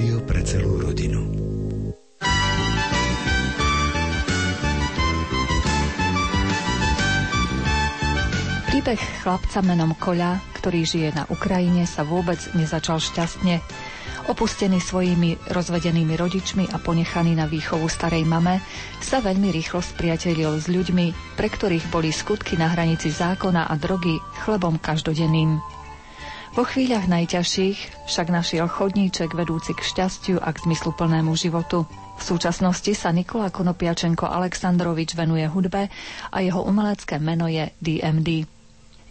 Rádio pre celú rodinu. Príbeh chlapca menom Koľa, ktorý žije na Ukrajine, sa vôbec nezačal šťastne. Opustený svojimi rozvedenými rodičmi a ponechaný na výchovu starej mame, sa veľmi rýchlo spriatelil s ľuďmi, pre ktorých boli skutky na hranici zákona a drogy chlebom každodenným. Vo chvíľach najťažších však našiel chodníček vedúci k šťastiu a k zmysluplnému životu. V súčasnosti sa Nikola Konopiačenko Aleksandrovič venuje hudbe a jeho umelecké meno je DMD.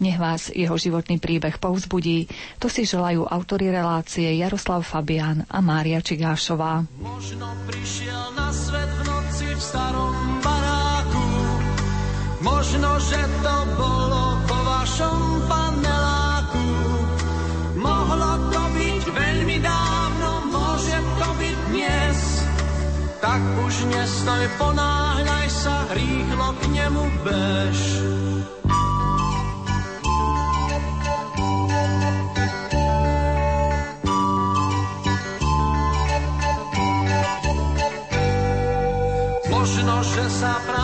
Nech vás jeho životný príbeh povzbudí. To si želajú autory relácie Jaroslav Fabián a Mária Čigášová. Možno prišiel na svet v noci v starom baráku. Možno, že to bolo po vašom paneláku. Tak už nestoj, ponáhľaj sa, rýchlo k nemu bež. Možno, že sa práve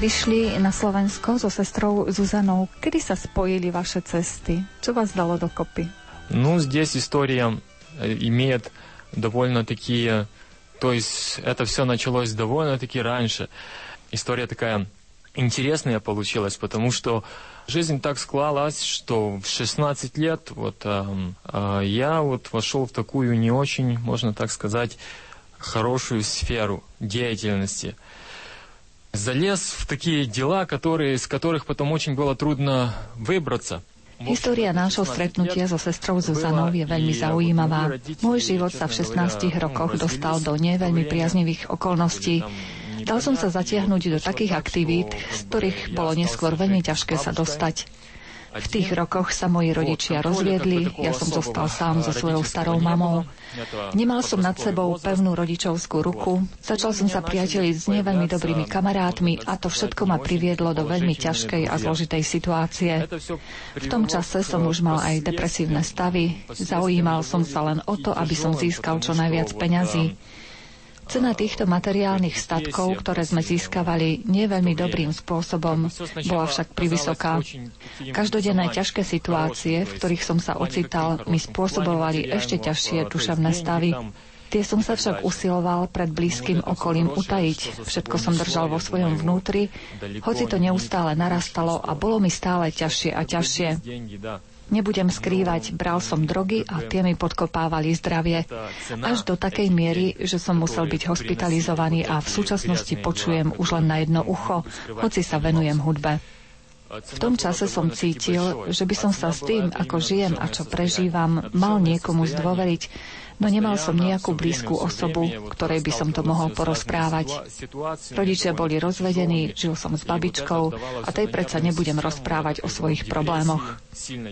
prišli na Slovensko so sestrou Zuzanou. Kedy sa spojili vaše cesty? Čo вас дало докопи? Ну, здесь история э, имеет довольно-таки... То есть это все началось довольно-таки раньше. История такая интересная получилась, потому что жизнь так склалась, что в 16 лет вот эм, э, я вот вошел в такую не очень, можно так сказать, хорошую сферу деятельности. Залез в такие дела, которые, из которых потом очень было трудно выбраться. História nášho stretnutia so sestrou Zuzanou je veľmi zaujímavá. Môj život sa v 16 rokoch dostal do neveľmi priaznivých okolností. Dal som sa zatiahnuť do takých aktivít, z ktorých bolo neskôr veľmi ťažké sa dostať. V tých rokoch sa moji rodičia rozviedli, ja som zostal sám so svojou starou mamou. Nemal som nad sebou pevnú rodičovskú ruku, začal som sa priateliť s neveľmi dobrými kamarátmi a to všetko ma priviedlo do veľmi ťažkej a zložitej situácie. V tom čase som už mal aj depresívne stavy, zaujímal som sa len o to, aby som získal čo najviac peňazí. Cena týchto materiálnych statkov, ktoré sme získavali nie veľmi dobrým spôsobom, bola však privysoká. Každodenné ťažké situácie, v ktorých som sa ocital, mi spôsobovali ešte ťažšie duševné stavy. Tie som sa však usiloval pred blízkym okolím utajiť. Všetko som držal vo svojom vnútri, hoci to neustále narastalo a bolo mi stále ťažšie a ťažšie. Nebudem skrývať, bral som drogy a tie mi podkopávali zdravie. Až do takej miery, že som musel byť hospitalizovaný a v súčasnosti počujem už len na jedno ucho, hoci sa venujem hudbe. V tom čase som cítil, že by som sa s tým, ako žijem a čo prežívam, mal niekomu zdôveriť, no nemal som nejakú blízku osobu, ktorej by som to mohol porozprávať. Rodičia boli rozvedení, žil som s babičkou a tej predsa nebudem rozprávať o svojich problémoch.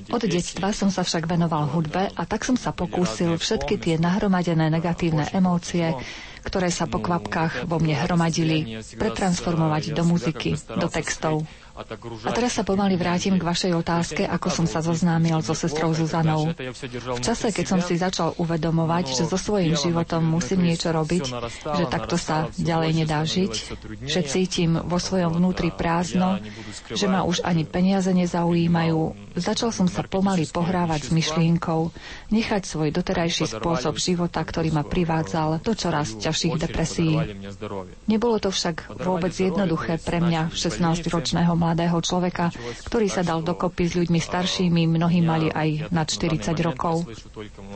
Od detstva som sa však venoval hudbe a tak som sa pokúsil všetky tie nahromadené negatívne emócie, ktoré sa po kvapkách vo mne hromadili, pretransformovať do muziky, do textov. A teraz sa pomaly vrátim k vašej otázke, ako som sa zoznámil so sestrou Zuzanou. V čase, keď som si začal uvedomovať, že so svojím životom musím niečo robiť, že takto sa ďalej nedá žiť, že cítim vo svojom vnútri prázdno, že ma už ani peniaze nezaujímajú, začal som sa pomaly pohrávať s myšlienkou, nechať svoj doterajší spôsob života, ktorý ma privádzal do čoraz ťažších depresí. Nebolo to však vôbec jednoduché pre mňa, 16-ročného mladého človeka, ktorý sa dal dokopy s ľuďmi staršími, mnohí mali aj nad 40 rokov.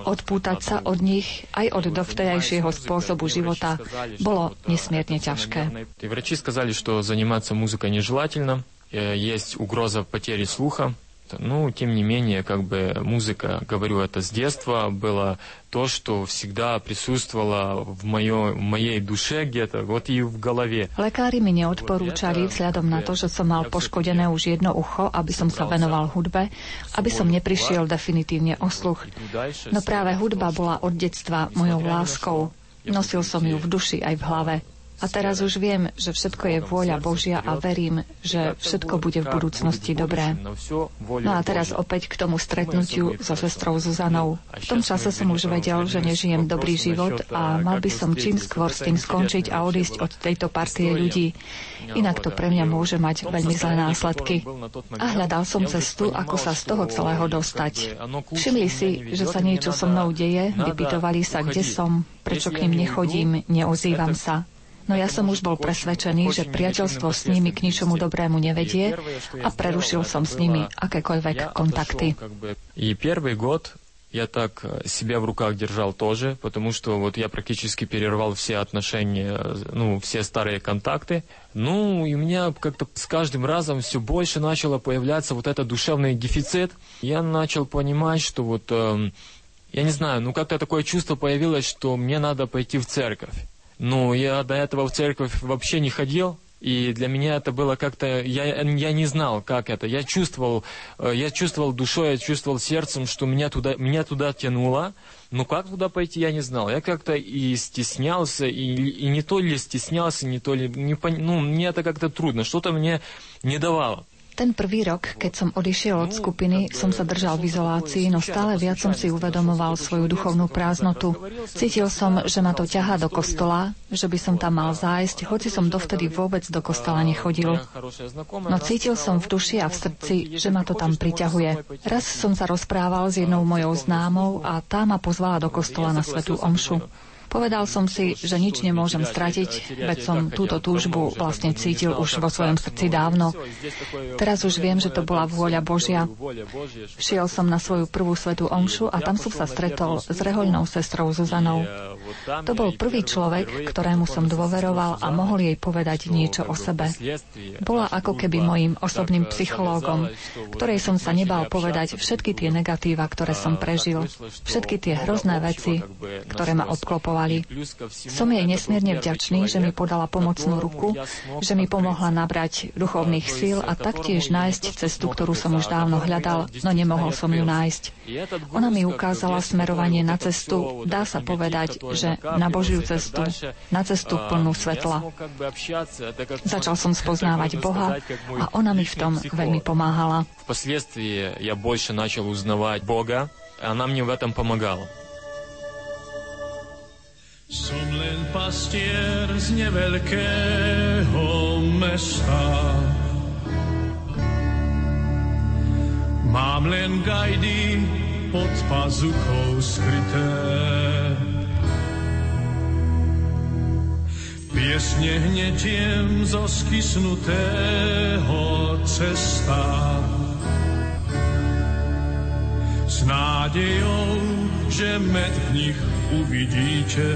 Odpútať sa od nich aj od dovtedajšieho spôsobu života bolo nesmierne ťažké. Врачи сказали, что заниматься музыкой нежелательно, есть угроза потери слуха, Ну, тем не менее, как бы музыка, говорю это с детства, было то, что всегда присутствовало в, моё, в моей душе где-то, вот и в голове. Lekári mi neodporúčali, vzhľadom na to, že som mal poškodené už jedno ucho, aby som sa venoval hudbe, aby som neprišiel definitívne o sluch. No práve hudba bola od detstva mojou láskou. Nosil som ju v duši aj v hlave. A teraz už viem, že všetko je vôľa Božia a verím, že všetko bude v budúcnosti dobré. No a teraz opäť k tomu stretnutiu so sestrou Zuzanou. V tom čase som už vedel, že nežijem dobrý život a mal by som čím skôr s tým skončiť a odísť od tejto partie ľudí. Inak to pre mňa môže mať veľmi zlé následky. A hľadal som cestu, ako sa z toho celého dostať. Všimli si, že sa niečo so mnou deje, vypytovali sa, kde som, prečo k ním nechodím, neozývam sa. No ja som už bol presvedčený, že priateľstvo s nimi k ničomu dobrému nevedie a prerušil som s nimi akékoľvek kontakty. И первый год я так себя в руках держал тоже, потому что вот я практически перервал все отношения, ну, все старые контакты. Ну, и у меня как-то с каждым разом все больше начало появляться вот этот душевный дефицит. Я начал понимать, что вот, э, я не знаю, ну, как-то такое чувство появилось, что мне надо пойти в церковь. Ну, я до этого в церковь вообще не ходил, и для меня это было как-то... Я, я не знал, как это. Я чувствовал, э, я чувствовал душой, я чувствовал сердцем, что меня туда, меня туда тянуло. Но как туда пойти, я не знал. Я как-то и стеснялся, и, и не то ли стеснялся, не то ли... Не, ну, мне это как-то трудно. Что-то мне не давало. Ten prvý rok, keď som odišiel od skupiny, som sa držal v izolácii, no stále viac som si uvedomoval svoju duchovnú prázdnotu. Cítil som, že ma to ťahá do kostola, že by som tam mal zájsť, hoci som dovtedy vôbec do kostola nechodil. No cítil som v duši a v srdci, že ma to tam priťahuje. Raz som sa rozprával s jednou mojou známou a tá ma pozvala do kostola na svetú omšu. Povedal som si, že nič nemôžem stratiť, veď som túto túžbu vlastne cítil už vo svojom srdci dávno. Teraz už viem, že to bola vôľa Božia. Šiel som na svoju prvú svetú omšu a tam som sa stretol s rehoľnou sestrou Zuzanou. To bol prvý človek, ktorému som dôveroval a mohol jej povedať niečo o sebe. Bola ako keby mojim osobným psychológom, ktorej som sa nebal povedať všetky tie negatíva, ktoré som prežil, všetky tie hrozné veci, ktoré ma obklopovali fungovali. Som jej nesmierne vďačný, že mi podala pomocnú ruku, že mi pomohla nabrať duchovných síl a taktiež nájsť cestu, ktorú som už dávno hľadal, no nemohol som ju nájsť. Ona mi ukázala smerovanie na cestu, dá sa povedať, že na Božiu cestu, na cestu plnú svetla. Začal som spoznávať Boha a ona mi v tom veľmi pomáhala. Впоследствии я больше начал узнавать Бога, она мне в этом помогала. Som len pastier z neveľkého mesta. Mám len gajdy pod pazuchou skryté. Piesne hnetiem zo skysnutého cesta. S nádejou, že med v nich uvidíte.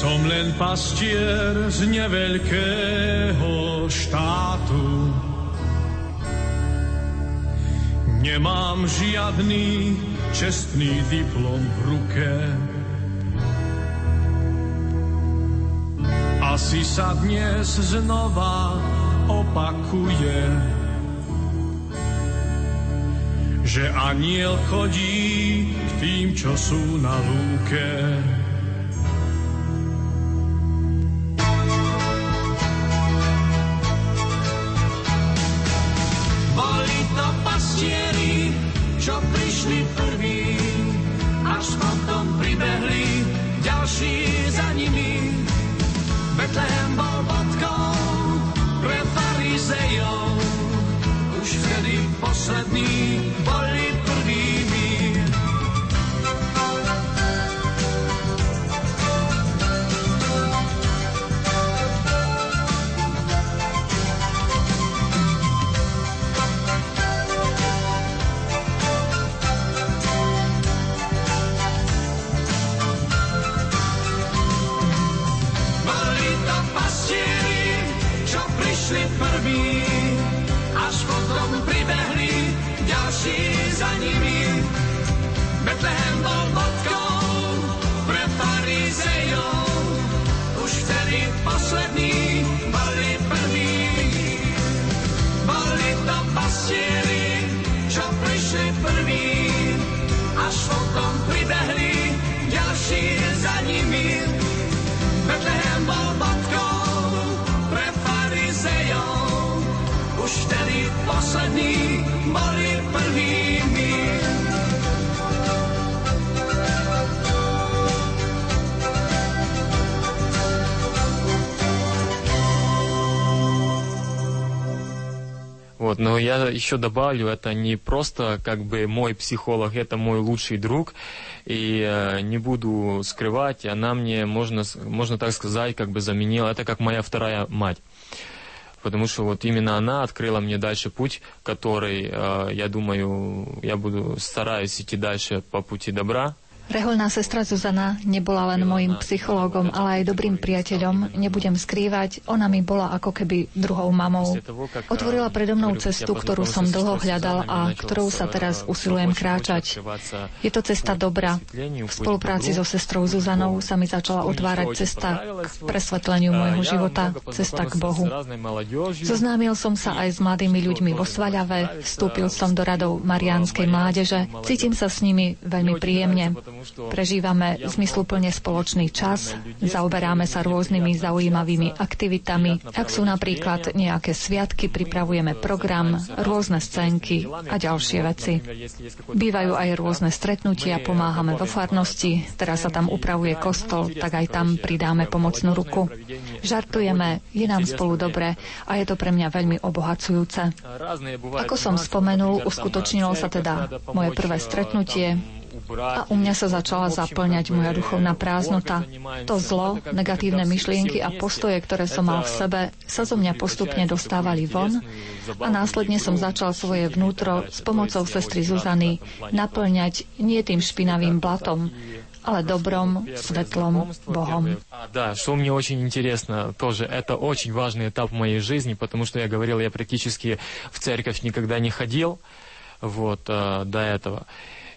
Som len pastier z neveľkého štátu, Nemám žiadny čestný diplom v ruke. Asi sa dnes znova opakuje, že aniel chodí k tým, čo sú na lúke. Prví, až potom pribehli ďalší za nimi. Betlehem bol bodkou Вот, но я еще добавлю, это не просто как бы мой психолог, это мой лучший друг, и э, не буду скрывать, она мне, можно, можно так сказать, как бы заменила, это как моя вторая мать. Потому что вот именно она открыла мне дальше путь, который, э, я думаю, я буду стараюсь идти дальше по пути добра. Reholná sestra Zuzana nebola len môjim psychológom, ale aj dobrým priateľom. Nebudem skrývať, ona mi bola ako keby druhou mamou. Otvorila predo mnou cestu, ktorú som dlho hľadal a ktorou sa teraz usilujem kráčať. Je to cesta dobra. V spolupráci so sestrou Zuzanou sa mi začala otvárať cesta k presvetleniu môjho života, cesta k Bohu. Zoznámil som sa aj s mladými ľuďmi vo Svaľave, vstúpil som do radov Mariánskej mládeže, cítim sa s nimi veľmi príjemne. Prežívame zmysluplne spoločný čas, zaoberáme sa rôznymi zaujímavými aktivitami. Ak sú napríklad nejaké sviatky, pripravujeme program, rôzne scénky a ďalšie veci. Bývajú aj rôzne stretnutia, pomáhame vo farnosti, teraz sa tam upravuje kostol, tak aj tam pridáme pomocnú ruku. Žartujeme, je nám spolu dobre a je to pre mňa veľmi obohacujúce. Ako som spomenul, uskutočnilo sa teda moje prvé stretnutie a u mňa sa začala zaplňať moja duchovná prázdnota. To zlo, negatívne myšlienky a postoje, ktoré som mal v sebe, sa zo mňa postupne dostávali von a následne som začal svoje vnútro s pomocou sestry Zuzany naplňať nie tým špinavým blatom, ale добром, светлом Богом. Да, что мне очень интересно тоже, это очень важный этап в моей жизни, потому что я говорил, я практически в церковь никогда не ходил, вот, э, до этого.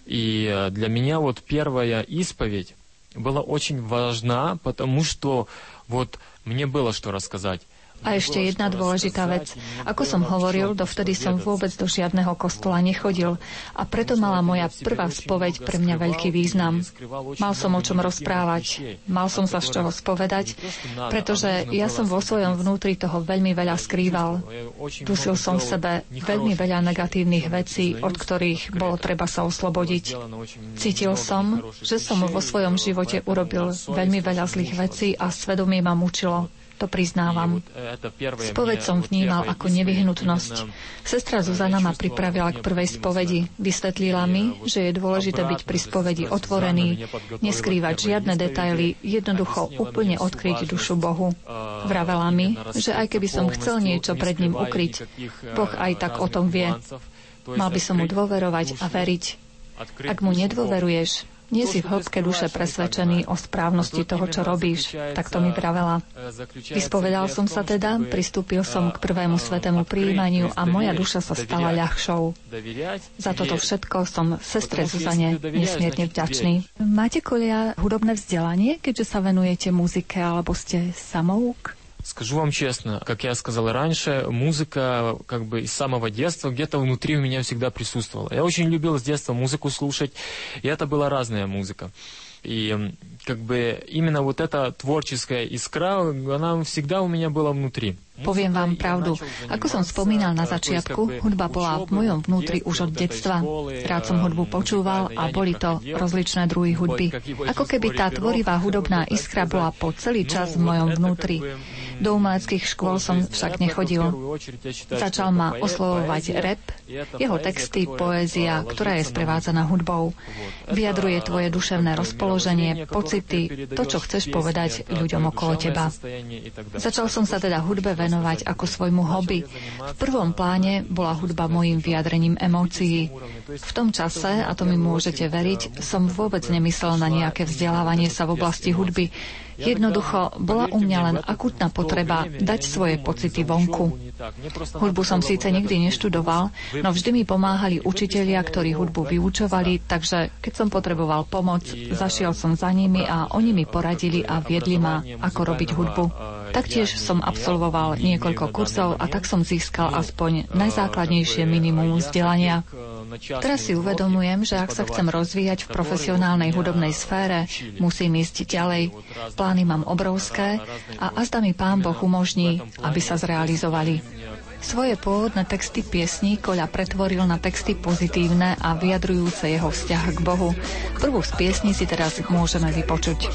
И э, для меня вот первая исповедь была очень важна, потому что вот мне было что рассказать. A ešte jedna dôležitá vec. Ako som hovoril, dovtedy som vôbec do žiadneho kostola nechodil a preto mala moja prvá spoveď pre mňa veľký význam. Mal som o čom rozprávať, mal som sa z čoho spovedať, pretože ja som vo svojom vnútri toho veľmi veľa skrýval. Dusil som v sebe veľmi veľa negatívnych vecí, od ktorých bolo treba sa oslobodiť. Cítil som, že som vo svojom živote urobil veľmi veľa zlých vecí a svedomie ma mučilo. To priznávam. Spoveď som vnímal ako nevyhnutnosť. Sestra Zuzana ma pripravila k prvej spovedi. Vysvetlila mi, že je dôležité byť pri spovedi otvorený, neskrývať žiadne detaily, jednoducho úplne odkryť dušu Bohu. Vravela mi, že aj keby som chcel niečo pred ním ukryť, Boh aj tak o tom vie. Mal by som mu dôverovať a veriť. Ak mu nedôveruješ, nie si v hĺbke duše presvedčený o správnosti toho, čo robíš, tak to mi pravela. Vyspovedal som sa teda, pristúpil som k prvému svetému príjmaniu a moja duša sa stala ľahšou. Za toto všetko som sestre Zuzane nesmierne vďačný. Máte kolia hudobné vzdelanie, keďže sa venujete muzike, alebo ste samouk? Скажу вам честно, как я сказал раньше, музыка как бы из самого детства где-то внутри у меня всегда присутствовала. Я очень любил с детства музыку слушать, и это была разная музыка. И как бы именно вот эта творческая искра, она всегда у меня была внутри. Poviem vám pravdu. Ako som spomínal na začiatku, hudba bola v mojom vnútri už od detstva. Rád som hudbu počúval a boli to rozličné druhy hudby. Ako keby tá tvorivá hudobná iskra bola po celý čas v mojom vnútri. Do umeleckých škôl som však nechodil. Začal ma oslovovať rap, jeho texty, poézia, ktorá je sprevádzaná hudbou. Vyjadruje tvoje duševné rozpoloženie, pocity, to, čo chceš povedať ľuďom okolo teba. Začal som sa teda hudbe venovať ako svojmu hobby. V prvom pláne bola hudba mojim vyjadrením emócií. V tom čase, a to mi môžete veriť, som vôbec nemyslel na nejaké vzdelávanie sa v oblasti hudby. Jednoducho, bola u mňa len akutná potreba dať svoje pocity vonku. Hudbu som síce nikdy neštudoval, no vždy mi pomáhali učitelia, ktorí hudbu vyučovali, takže keď som potreboval pomoc, zašiel som za nimi a oni mi poradili a viedli ma, ako robiť hudbu. Taktiež som absolvoval niekoľko kurzov a tak som získal aspoň najzákladnejšie minimum vzdelania. Teraz si uvedomujem, že ak sa chcem rozvíjať v profesionálnej hudobnej sfére, musím ísť ďalej. Plány mám obrovské a azda mi Pán Boh umožní, aby sa zrealizovali. Svoje pôvodné texty piesní Koľa pretvoril na texty pozitívne a vyjadrujúce jeho vzťah k Bohu. Prvú z piesní si teraz môžeme vypočuť.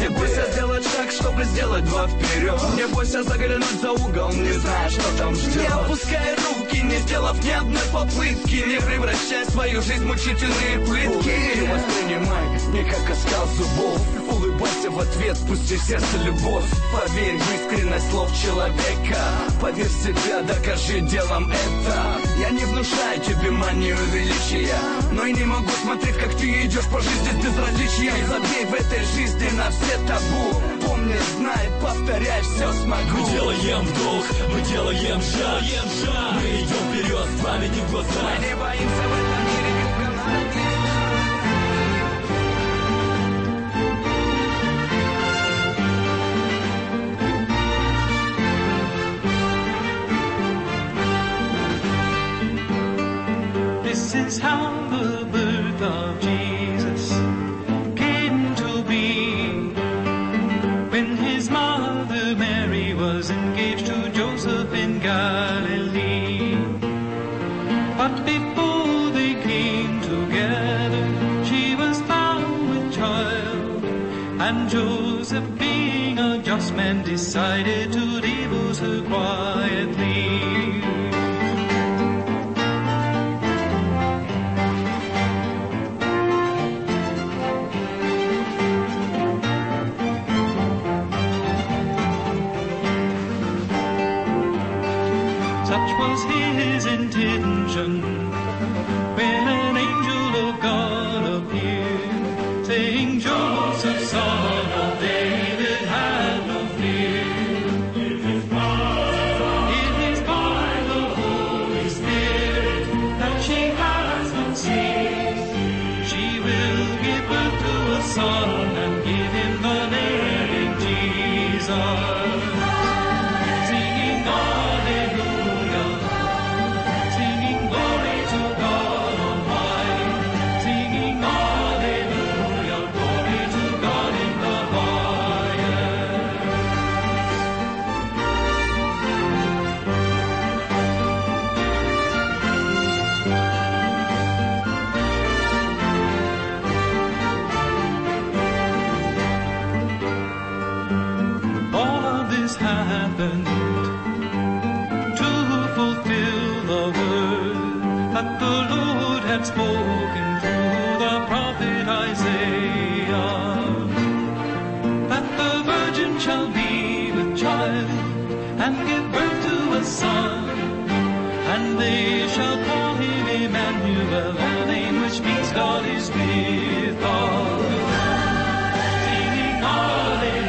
Не бойся сделать шаг, чтобы сделать два вперед Не бойся заглянуть за угол, не зная, что там ждет Не опускай руки, не сделав ни одной попытки Не превращай свою жизнь в мучительные пытки Не воспринимай не как оскал зубов Улыбайся в ответ, пусти в сердце любовь Поверь в искренность искренность слов человека. Поверь в себя, докажи делом это. Я не внушаю тебе манию величия Но и не могу смотреть, как ты идешь по жизни с безразличием Забей в этой жизни на все табу. Помни, знай, повторяй, все смогу. Мы делаем вдох, мы делаем шаг Мы идем вперед с пламенем в глазах. Мы не боимся в этом is how the birth of Jesus came to be. When his mother Mary was engaged to Joseph in Galilee. But before they came together, she was found with child. And Joseph, being a just man, decided to divorce her quietly. Such was his intention. And they shall call him Emmanuel, a name which means God is with us. Singing Hallelujah.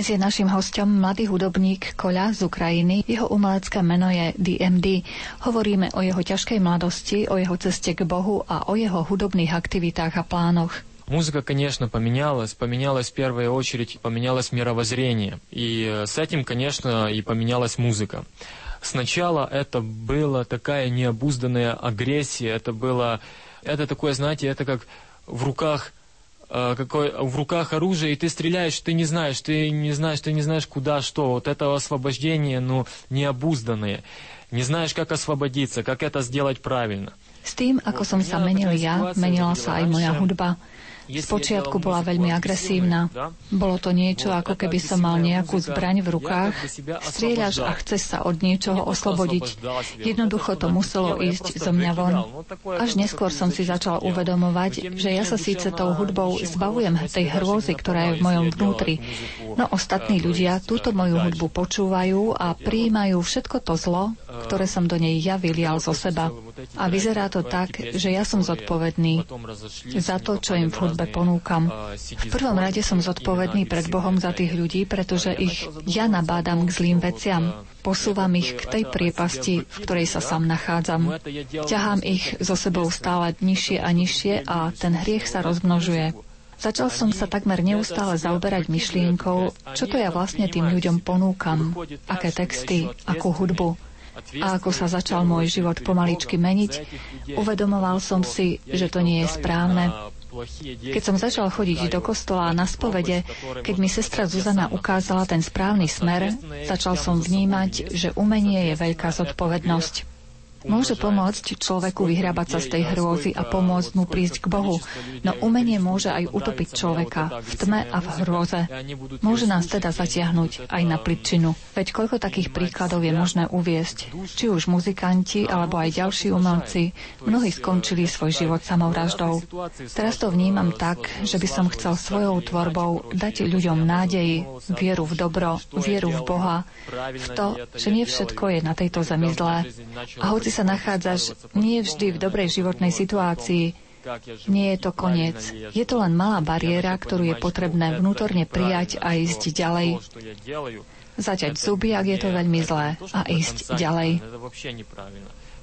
Dnes je našim hostom mladý hudobník Koľa z Ukrajiny. Jeho umelecké meno je DMD. Hovoríme o jeho ťažkej mladosti, o jeho ceste k Bohu a o jeho hudobných aktivitách a plánoch. Музыка, конечно, поменялась. Поменялась в первую очередь, поменялось мировоззрение. И э, с этим, конечно, и поменялась музыка. Сначала это была такая необузданная агрессия, это было, это такое, знаете, это как в руках какой в руках оружие, и ты стреляешь, ты не знаешь, ты не знаешь, ты не знаешь, куда, что. Вот это освобождение, ну, необузданное. Не знаешь, как освободиться, как это сделать правильно. S tým, ako som sa menil ja, menila sa aj moja hudba. Spočiatku bola veľmi agresívna. Bolo to niečo, ako keby som mal nejakú zbraň v rukách. Strieľaš a chceš sa od niečoho oslobodiť. Jednoducho to muselo ísť zo mňa von. Až neskôr som si začal uvedomovať, že ja sa síce tou hudbou zbavujem tej hrôzy, ktorá je v mojom vnútri. No ostatní ľudia túto moju hudbu počúvajú a prijímajú všetko to zlo, ktoré som do nej ja vylial zo seba. A vyzerá to tak, že ja som zodpovedný za to, čo im v hudbe sebe ponúkam. V prvom rade som zodpovedný pred Bohom za tých ľudí, pretože ich ja nabádam k zlým veciam. Posúvam ich k tej priepasti, v ktorej sa sám nachádzam. Ťahám ich so sebou stále nižšie a nižšie a ten hriech sa rozmnožuje. Začal som sa takmer neustále zaoberať myšlienkou, čo to ja vlastne tým ľuďom ponúkam, aké texty, akú hudbu. A ako sa začal môj život pomaličky meniť, uvedomoval som si, že to nie je správne, keď som začal chodiť do kostola na spovede, keď mi sestra Zuzana ukázala ten správny smer, začal som vnímať, že umenie je veľká zodpovednosť. Môže pomôcť človeku vyhrábať sa z tej hrôzy a pomôcť mu prísť k Bohu, no umenie môže aj utopiť človeka v tme a v hrôze. Môže nás teda zatiahnuť aj na pličinu. Veď koľko takých príkladov je možné uviesť, či už muzikanti alebo aj ďalší umelci, mnohí skončili svoj život samovraždou. Teraz to vnímam tak, že by som chcel svojou tvorbou dať ľuďom nádej, vieru v dobro, vieru v Boha, v to, že nie všetko je na tejto zemi zlé. A hoci hoci sa nachádzaš nie vždy v dobrej životnej situácii, nie je to koniec. Je to len malá bariéra, ktorú je potrebné vnútorne prijať a ísť ďalej. Zaťať zuby, ak je to veľmi zlé, a ísť ďalej.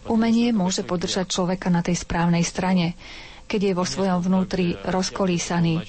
Umenie môže podržať človeka na tej správnej strane, keď je vo svojom vnútri rozkolísaný,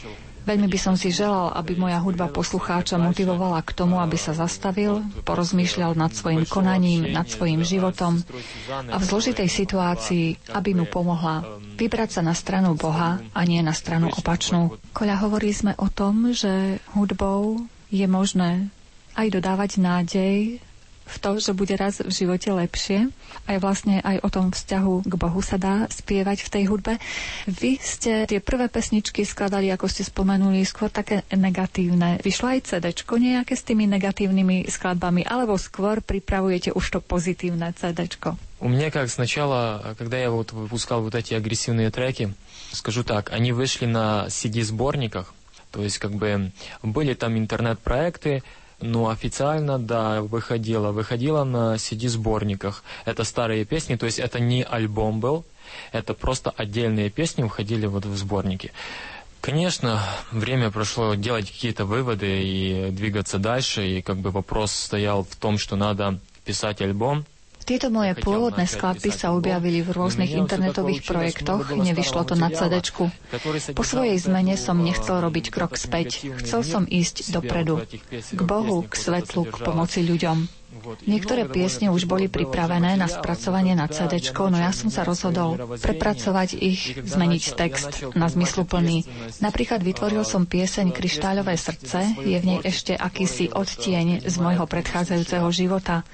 Veľmi by som si želal, aby moja hudba poslucháča motivovala k tomu, aby sa zastavil, porozmýšľal nad svojim konaním, nad svojim životom a v zložitej situácii, aby mu pomohla vybrať sa na stranu Boha a nie na stranu opačnú. Koľa hovorí sme o tom, že hudbou je možné aj dodávať nádej v to, že bude raz v živote lepšie. Aj vlastne aj o tom vzťahu k Bohu sa dá spievať v tej hudbe. Vy ste tie prvé pesničky skladali, ako ste spomenuli, skôr také negatívne. Vyšlo aj CD nejaké s tými negatívnymi skladbami, alebo skôr pripravujete už to pozitívne CD? У меня как сначала, когда я вот выпускал вот эти агрессивные треки, скажу так, они вышли на CD-сборниках, то есть как бы были там интернет-проекты, но официально, да, выходила. Выходила на CD-сборниках. Это старые песни, то есть это не альбом был, это просто отдельные песни входили вот в сборники. Конечно, время прошло делать какие-то выводы и двигаться дальше, и как бы вопрос стоял в том, что надо писать альбом, Tieto moje pôvodné skladby sa objavili v rôznych internetových projektoch, nevyšlo to na CD. Po svojej zmene som nechcel robiť krok späť. Chcel som ísť dopredu. K Bohu, k svetlu, k pomoci ľuďom. Niektoré piesne už boli pripravené na spracovanie na CD, no ja som sa rozhodol prepracovať ich, zmeniť text na zmysluplný. Napríklad vytvoril som pieseň Kryštáľové srdce, je v nej ešte akýsi odtieň z môjho predchádzajúceho života.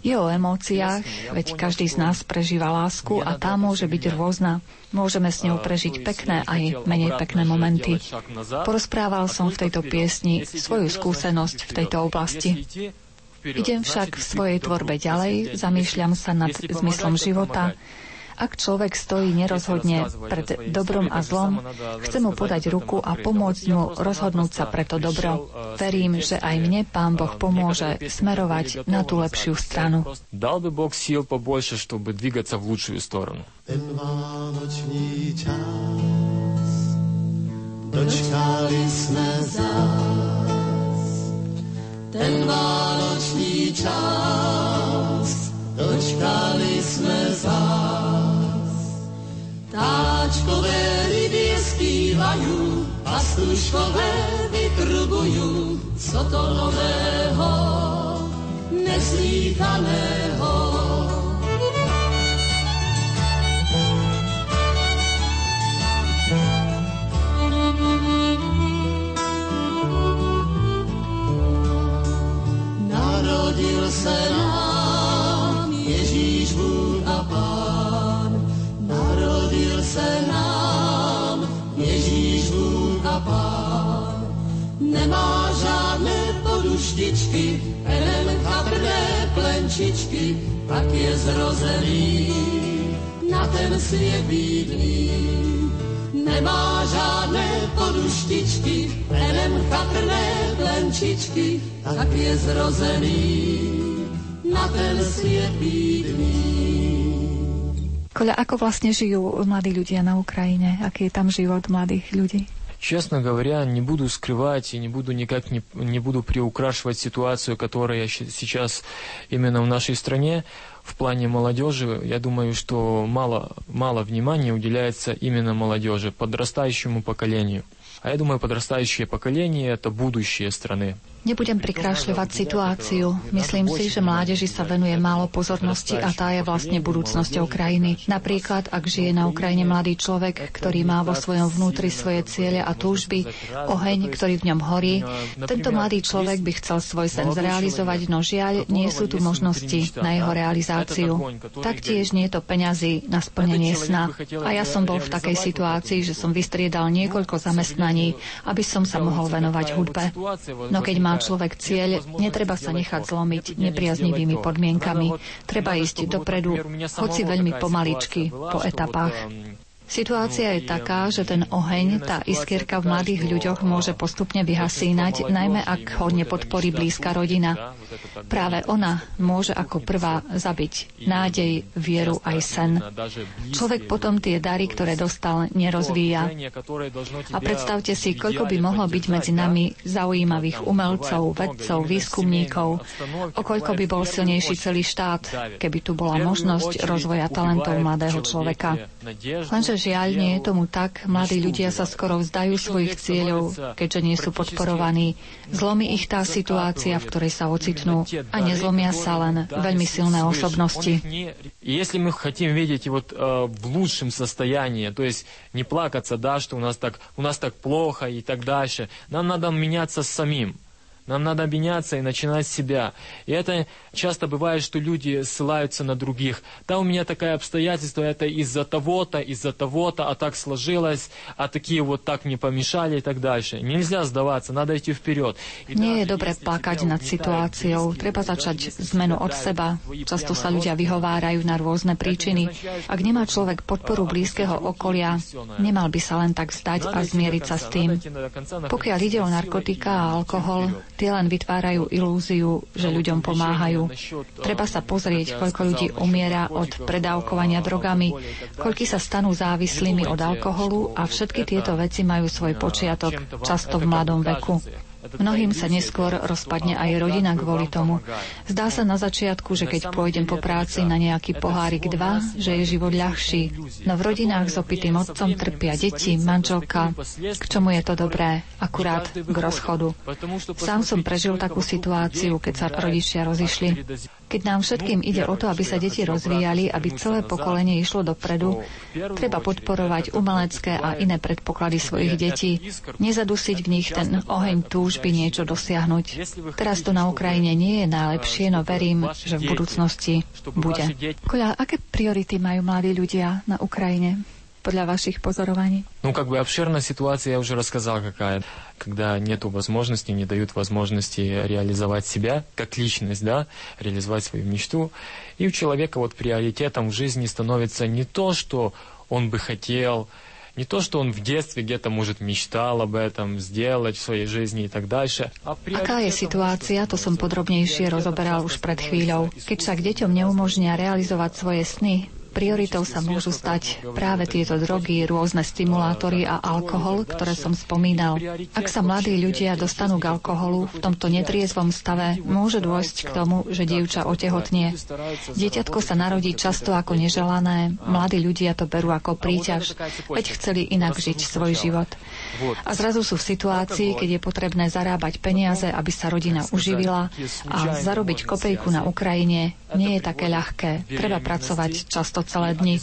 Je o emóciách, veď každý z nás prežíva lásku a tá môže byť rôzna. Môžeme s ňou prežiť pekné aj menej pekné momenty. Porozprával som v tejto piesni svoju skúsenosť v tejto oblasti. Idem však v svojej tvorbe ďalej, zamýšľam sa nad zmyslom života. Ak človek stojí nerozhodne pred dobrom a zlom, chce mu podať ruku a pomôcť mu rozhodnúť sa pre to dobro. Verím, že aj mne Pán Boh pomôže smerovať na tú lepšiu stranu. Dal by Boh síl побольше, чтобы двигаться в лучшую сторону. dočkali sme zás ten vánočný čas, dočkali sme vás. Táčkové rybie spívajú, pastuškové vytrubujú, co to nového, neslíchaného. Poduštičky, jen chatrné plenčičky, tak je zrozený na ten svět bídný. Nemá žádné poduštičky, jen chatrné plenčičky, tak je zrozený na ten svět bídný. Koľa, ako vlastne žijú mladí ľudia na Ukrajine? Aký je tam život mladých ľudí? Честно говоря, не буду скрывать и не буду никак не, не буду приукрашивать ситуацию, которая сейчас именно в нашей стране в плане молодежи. Я думаю, что мало, мало внимания уделяется именно молодежи, подрастающему поколению. А я думаю, подрастающее поколение – это будущее страны. Nebudem prikrášľovať situáciu. Myslím si, že mládeži sa venuje málo pozornosti a tá je vlastne budúcnosťou krajiny. Napríklad, ak žije na Ukrajine mladý človek, ktorý má vo svojom vnútri svoje ciele a túžby, oheň, ktorý v ňom horí, tento mladý človek by chcel svoj sen zrealizovať, no žiaľ, nie sú tu možnosti na jeho realizáciu. Taktiež nie je to peňazí na splnenie sna. A ja som bol v takej situácii, že som vystriedal niekoľko zamestnaní, aby som sa mohol venovať hudbe. No keď má človek cieľ, netreba sa nechať zlomiť nepriaznivými podmienkami. Treba ísť dopredu, hoci veľmi pomaličky, po etapách. Situácia je taká, že ten oheň, tá iskierka v mladých ľuďoch môže postupne vyhasínať, najmä ak ho nepodporí blízka rodina. Práve ona môže ako prvá zabiť nádej, vieru aj sen. Človek potom tie dary, ktoré dostal, nerozvíja. A predstavte si, koľko by mohlo byť medzi nami zaujímavých umelcov, vedcov, výskumníkov, o koľko by bol silnejší celý štát, keby tu bola možnosť rozvoja talentov mladého človeka. Lenže žiaľ nie je tomu tak. Mladí ľudia sa skoro vzdajú svojich cieľov, keďže nie sú podporovaní. Zlomí ich tá situácia, v ktorej sa ocitnú a nezlomia sa len veľmi silné osobnosti. Если мы хотим видеть вот э, в лучшем состоянии, то есть не плакаться, да, что у нас так, у нас так плохо и так дальше, нам надо меняться самим. Нам надо меняться и начинать с себя. И это часто бывает, что люди ссылаются на других. Да, у меня такое обстоятельство, это из-за того-то, из-за того-то, а так сложилось, а такие вот так мне помешали и так дальше. Нельзя сдаваться, надо идти вперед. Nie je dobre plakať nad situáciou. Treba začať zmenu od seba. Často sa ľudia vyhovárajú na rôzne príčiny. Ak nemá človek podporu blízkeho okolia, nemal by sa len tak vzdať a zmieriť sa s tým. Pokiaľ ide o narkotika a alkohol, Tie len vytvárajú ilúziu, že ľuďom pomáhajú. Treba sa pozrieť, koľko ľudí umiera od predávkovania drogami, koľky sa stanú závislými od alkoholu a všetky tieto veci majú svoj počiatok, často v mladom veku. Mnohým sa neskôr rozpadne aj rodina kvôli tomu. Zdá sa na začiatku, že keď pôjdem po práci na nejaký pohárik dva, že je život ľahší. No v rodinách s opitým otcom trpia deti, manželka. K čomu je to dobré? Akurát k rozchodu. Sám som prežil takú situáciu, keď sa rodičia rozišli. Keď nám všetkým ide o to, aby sa deti rozvíjali, aby celé pokolenie išlo dopredu, treba podporovať umelecké a iné predpoklady svojich detí, nezadusiť v nich ten oheň túžby niečo dosiahnuť. Teraz to na Ukrajine nie je najlepšie, no verím, že v budúcnosti bude. Koľa, aké priority majú mladí ľudia na Ukrajine? podľa ваших позорований? Ну, как бы обширная ситуация, я уже рассказал, какая. Когда нету возможности, не дают возможности реализовать себя как личность, да, реализовать свою мечту. И у человека вот приоритетом в жизни становится не то, что он бы хотел, не то, что он в детстве где-то, может, мечтал об этом сделать в своей жизни и так дальше. А Aká je situácia, to som podrobnejšie rozoberal už pred chvíľou. Keď sa k deťom neumožnia realizovať svoje sny, Prioritou sa môžu stať práve tieto drogy, rôzne stimulátory a alkohol, ktoré som spomínal. Ak sa mladí ľudia dostanú k alkoholu v tomto netriezvom stave, môže dôjsť k tomu, že dievča otehotnie. Dieťatko sa narodí často ako neželané, mladí ľudia to berú ako príťaž, veď chceli inak žiť svoj život. A zrazu sú v situácii, keď je potrebné zarábať peniaze, aby sa rodina uživila a zarobiť kopejku na Ukrajine nie je také ľahké. Treba pracovať často celé dni.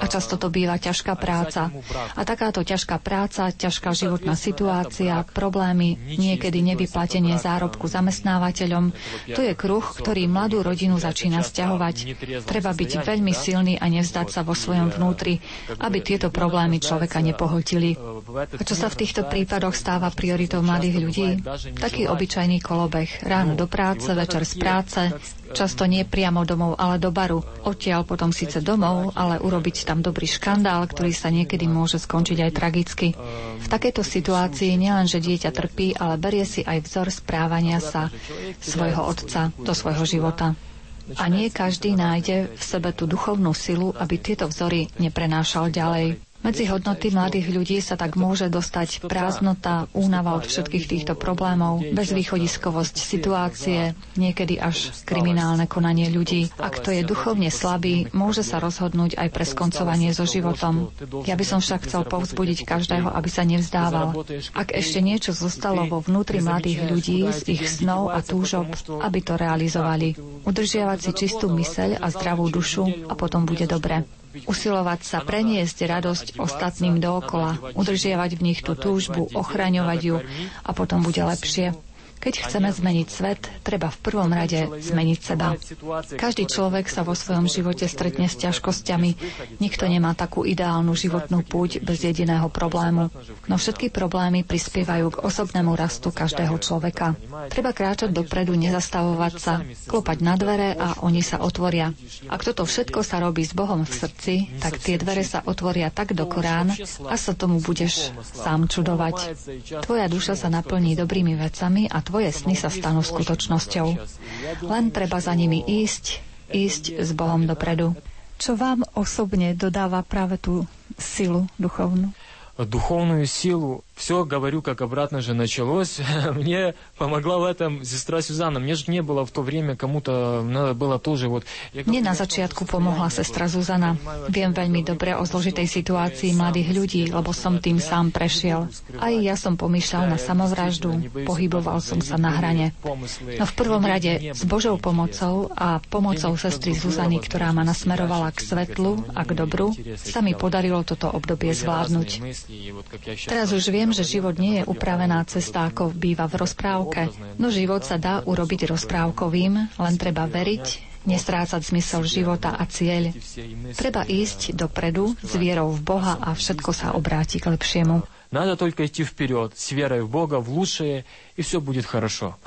A často to býva ťažká práca. A takáto ťažká práca, ťažká životná situácia, problémy, niekedy nevyplatenie zárobku zamestnávateľom, to je kruh, ktorý mladú rodinu začína stiahovať. Treba byť veľmi silný a nevzdať sa vo svojom vnútri, aby tieto problémy človeka nepohltili. A čo sa v týchto prípadoch stáva prioritou mladých ľudí? Taký obyčajný kolobeh. Ráno do práce, večer z práce, často nie priamo domov, ale do baru. Odtiaľ potom síce domov, ale urobiť tam dobrý škandál, ktorý sa niekedy môže skončiť aj tragicky. V takejto situácii nielen, že dieťa trpí, ale berie si aj vzor správania sa svojho otca do svojho života. A nie každý nájde v sebe tú duchovnú silu, aby tieto vzory neprenášal ďalej. Medzi hodnoty mladých ľudí sa tak môže dostať prázdnota, únava od všetkých týchto problémov, bezvýchodiskovosť situácie, niekedy až kriminálne konanie ľudí. Ak to je duchovne slabý, môže sa rozhodnúť aj pre skoncovanie so životom. Ja by som však chcel povzbudiť každého, aby sa nevzdával. Ak ešte niečo zostalo vo vnútri mladých ľudí z ich snov a túžob, aby to realizovali. Udržiavať si čistú myseľ a zdravú dušu a potom bude dobre. Usilovať sa preniesť radosť ostatným dookola, udržiavať v nich tú túžbu, ochraňovať ju a potom bude lepšie. Keď chceme zmeniť svet, treba v prvom rade zmeniť seba. Každý človek sa vo svojom živote stretne s ťažkosťami. Nikto nemá takú ideálnu životnú púť bez jediného problému. No všetky problémy prispievajú k osobnému rastu každého človeka. Treba kráčať dopredu, nezastavovať sa, klopať na dvere a oni sa otvoria. Ak toto všetko sa robí s Bohom v srdci, tak tie dvere sa otvoria tak do Korán a sa tomu budeš sám čudovať. Tvoja duša sa naplní dobrými vecami a tvoj tvoje sny sa stanú skutočnosťou. Len treba za nimi ísť, ísť s Bohom dopredu. Čo vám osobne dodáva práve tú silu duchovnú? Duchovnú silu все говорю, как обратно же началось. Мне помогла в этом сестра Сюзанна. Мне же не было в то время, кому-то надо было тоже вот... Mne na začiatku pomohla sestra Zuzana. Viem veľmi dobre o zložitej situácii mladých ľudí, lebo som tým sám prešiel. Aj ja som pomýšľal na samovraždu, pohyboval som sa na hrane. No v prvom rade s Božou pomocou a pomocou sestry Zuzany, ktorá ma nasmerovala k svetlu a k dobru, sa mi podarilo toto obdobie zvládnuť. Teraz už viem, Viem, že život nie je upravená cesta, ako býva v rozprávke, no život sa dá urobiť rozprávkovým, len treba veriť, nestrácať zmysel života a cieľ. Treba ísť dopredu s vierou v Boha a všetko sa obráti k lepšiemu. Надо только идти вперед, с верой в Бога, в лучшее, и все будет хорошо.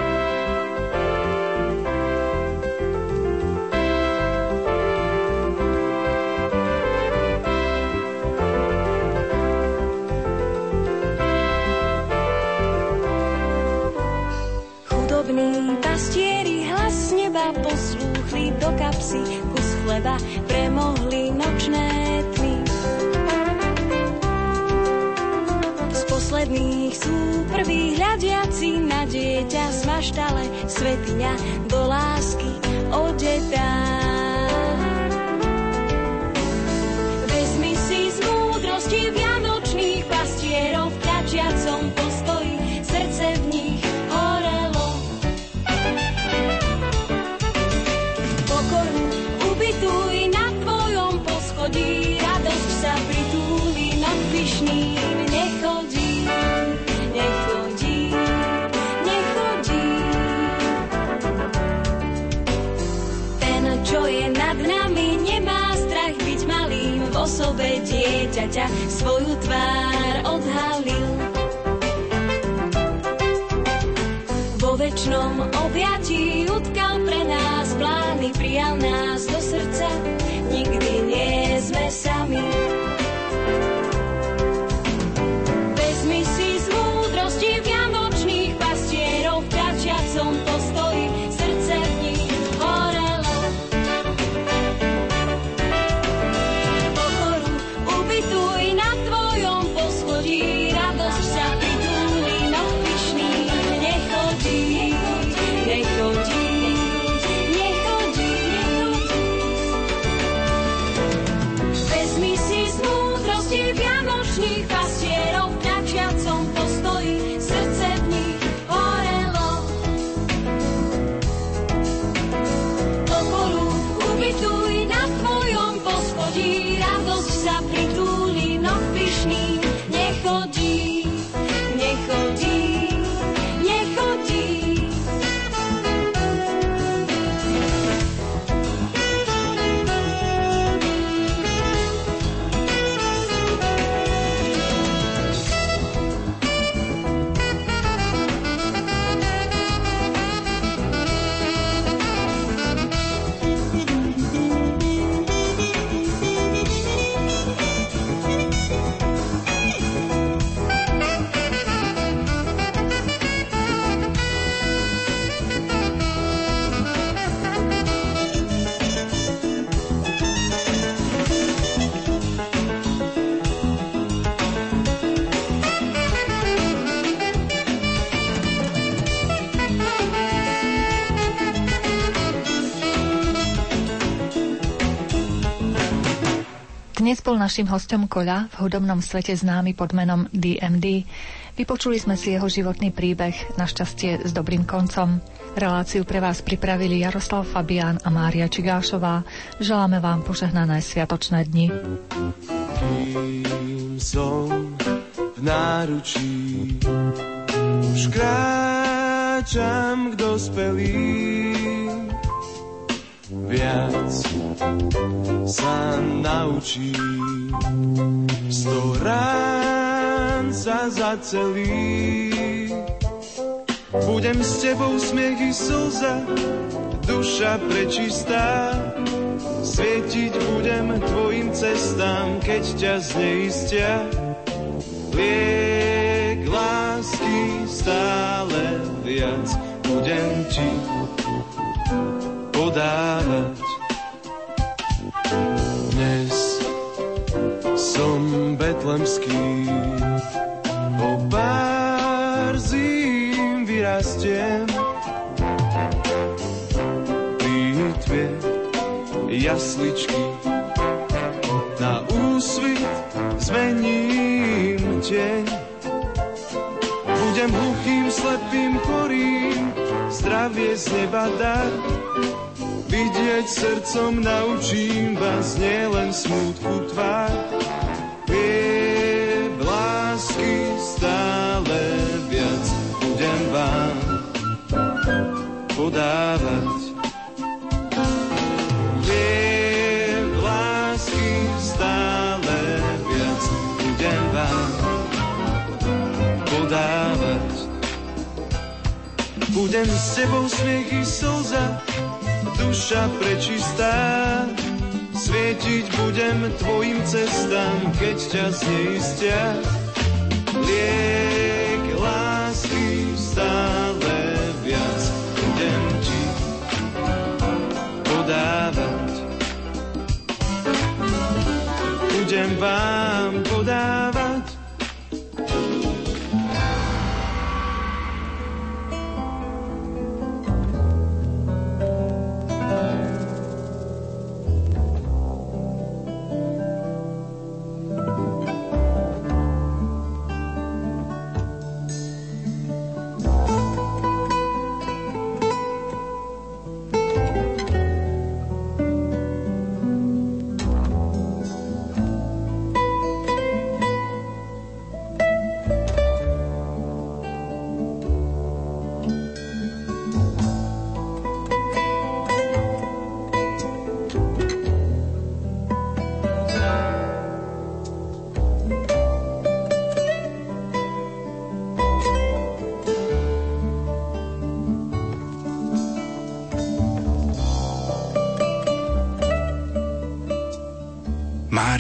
Osobe dieťaťa svoju tvár odhalil. Vo väčšnom objatí utkal pre nás plány, prijal nás do Jesus. Bol našim hostom Koľa, v hudobnom svete známy pod menom DMD. Vypočuli sme si jeho životný príbeh, našťastie s dobrým koncom. Reláciu pre vás pripravili Jaroslav Fabián a Mária Čigášová. Želáme vám požehnané sviatočné dni. Kým som v náručí už kráčam k dospelým viac sa naučí. Sto rán sa zacelí. Budem s tebou smiech i slza, duša prečistá. Svietiť budem tvojim cestám, keď ťa zneistia. Liek lásky stále viac budem ti podávať. Dnes som betlemský, o pár zím vyrastiem. Pitve jasličky na úsvit zmením deň. Budem hluchým, slepým, chorým, zdravie z neba dar Vidieť srdcom naučím vás nielen smútku tvár. Je lásky stále viac budem vám podávať. Je lásky stále viac budem vám podávať. Budem s tebou smiechy slza, duša prečistá. Svietiť budem tvojim cestám, keď ťa zneistia. Liek lásky stále viac budem ti podávať. Budem vám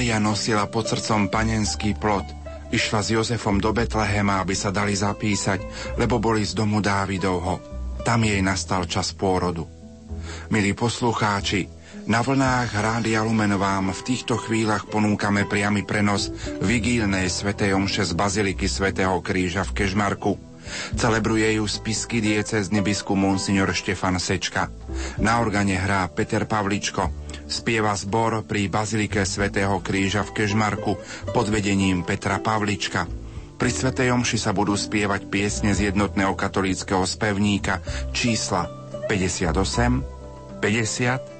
Mária nosila pod srdcom panenský plot. Išla s Jozefom do Betlehema, aby sa dali zapísať, lebo boli z domu Dávidovho. Tam jej nastal čas pôrodu. Milí poslucháči, na vlnách Rádia Lumen vám v týchto chvíľach ponúkame priamy prenos vigílnej svätej omše z Baziliky svätého Kríža v Kežmarku. Celebruje ju spisky diecezny biskup Monsignor Štefan Sečka. Na organe hrá Peter Pavličko, spieva zbor pri Bazilike svätého Kríža v Kežmarku pod vedením Petra Pavlička. Pri Svetej Omši sa budú spievať piesne z jednotného katolíckého spevníka čísla 58, 50,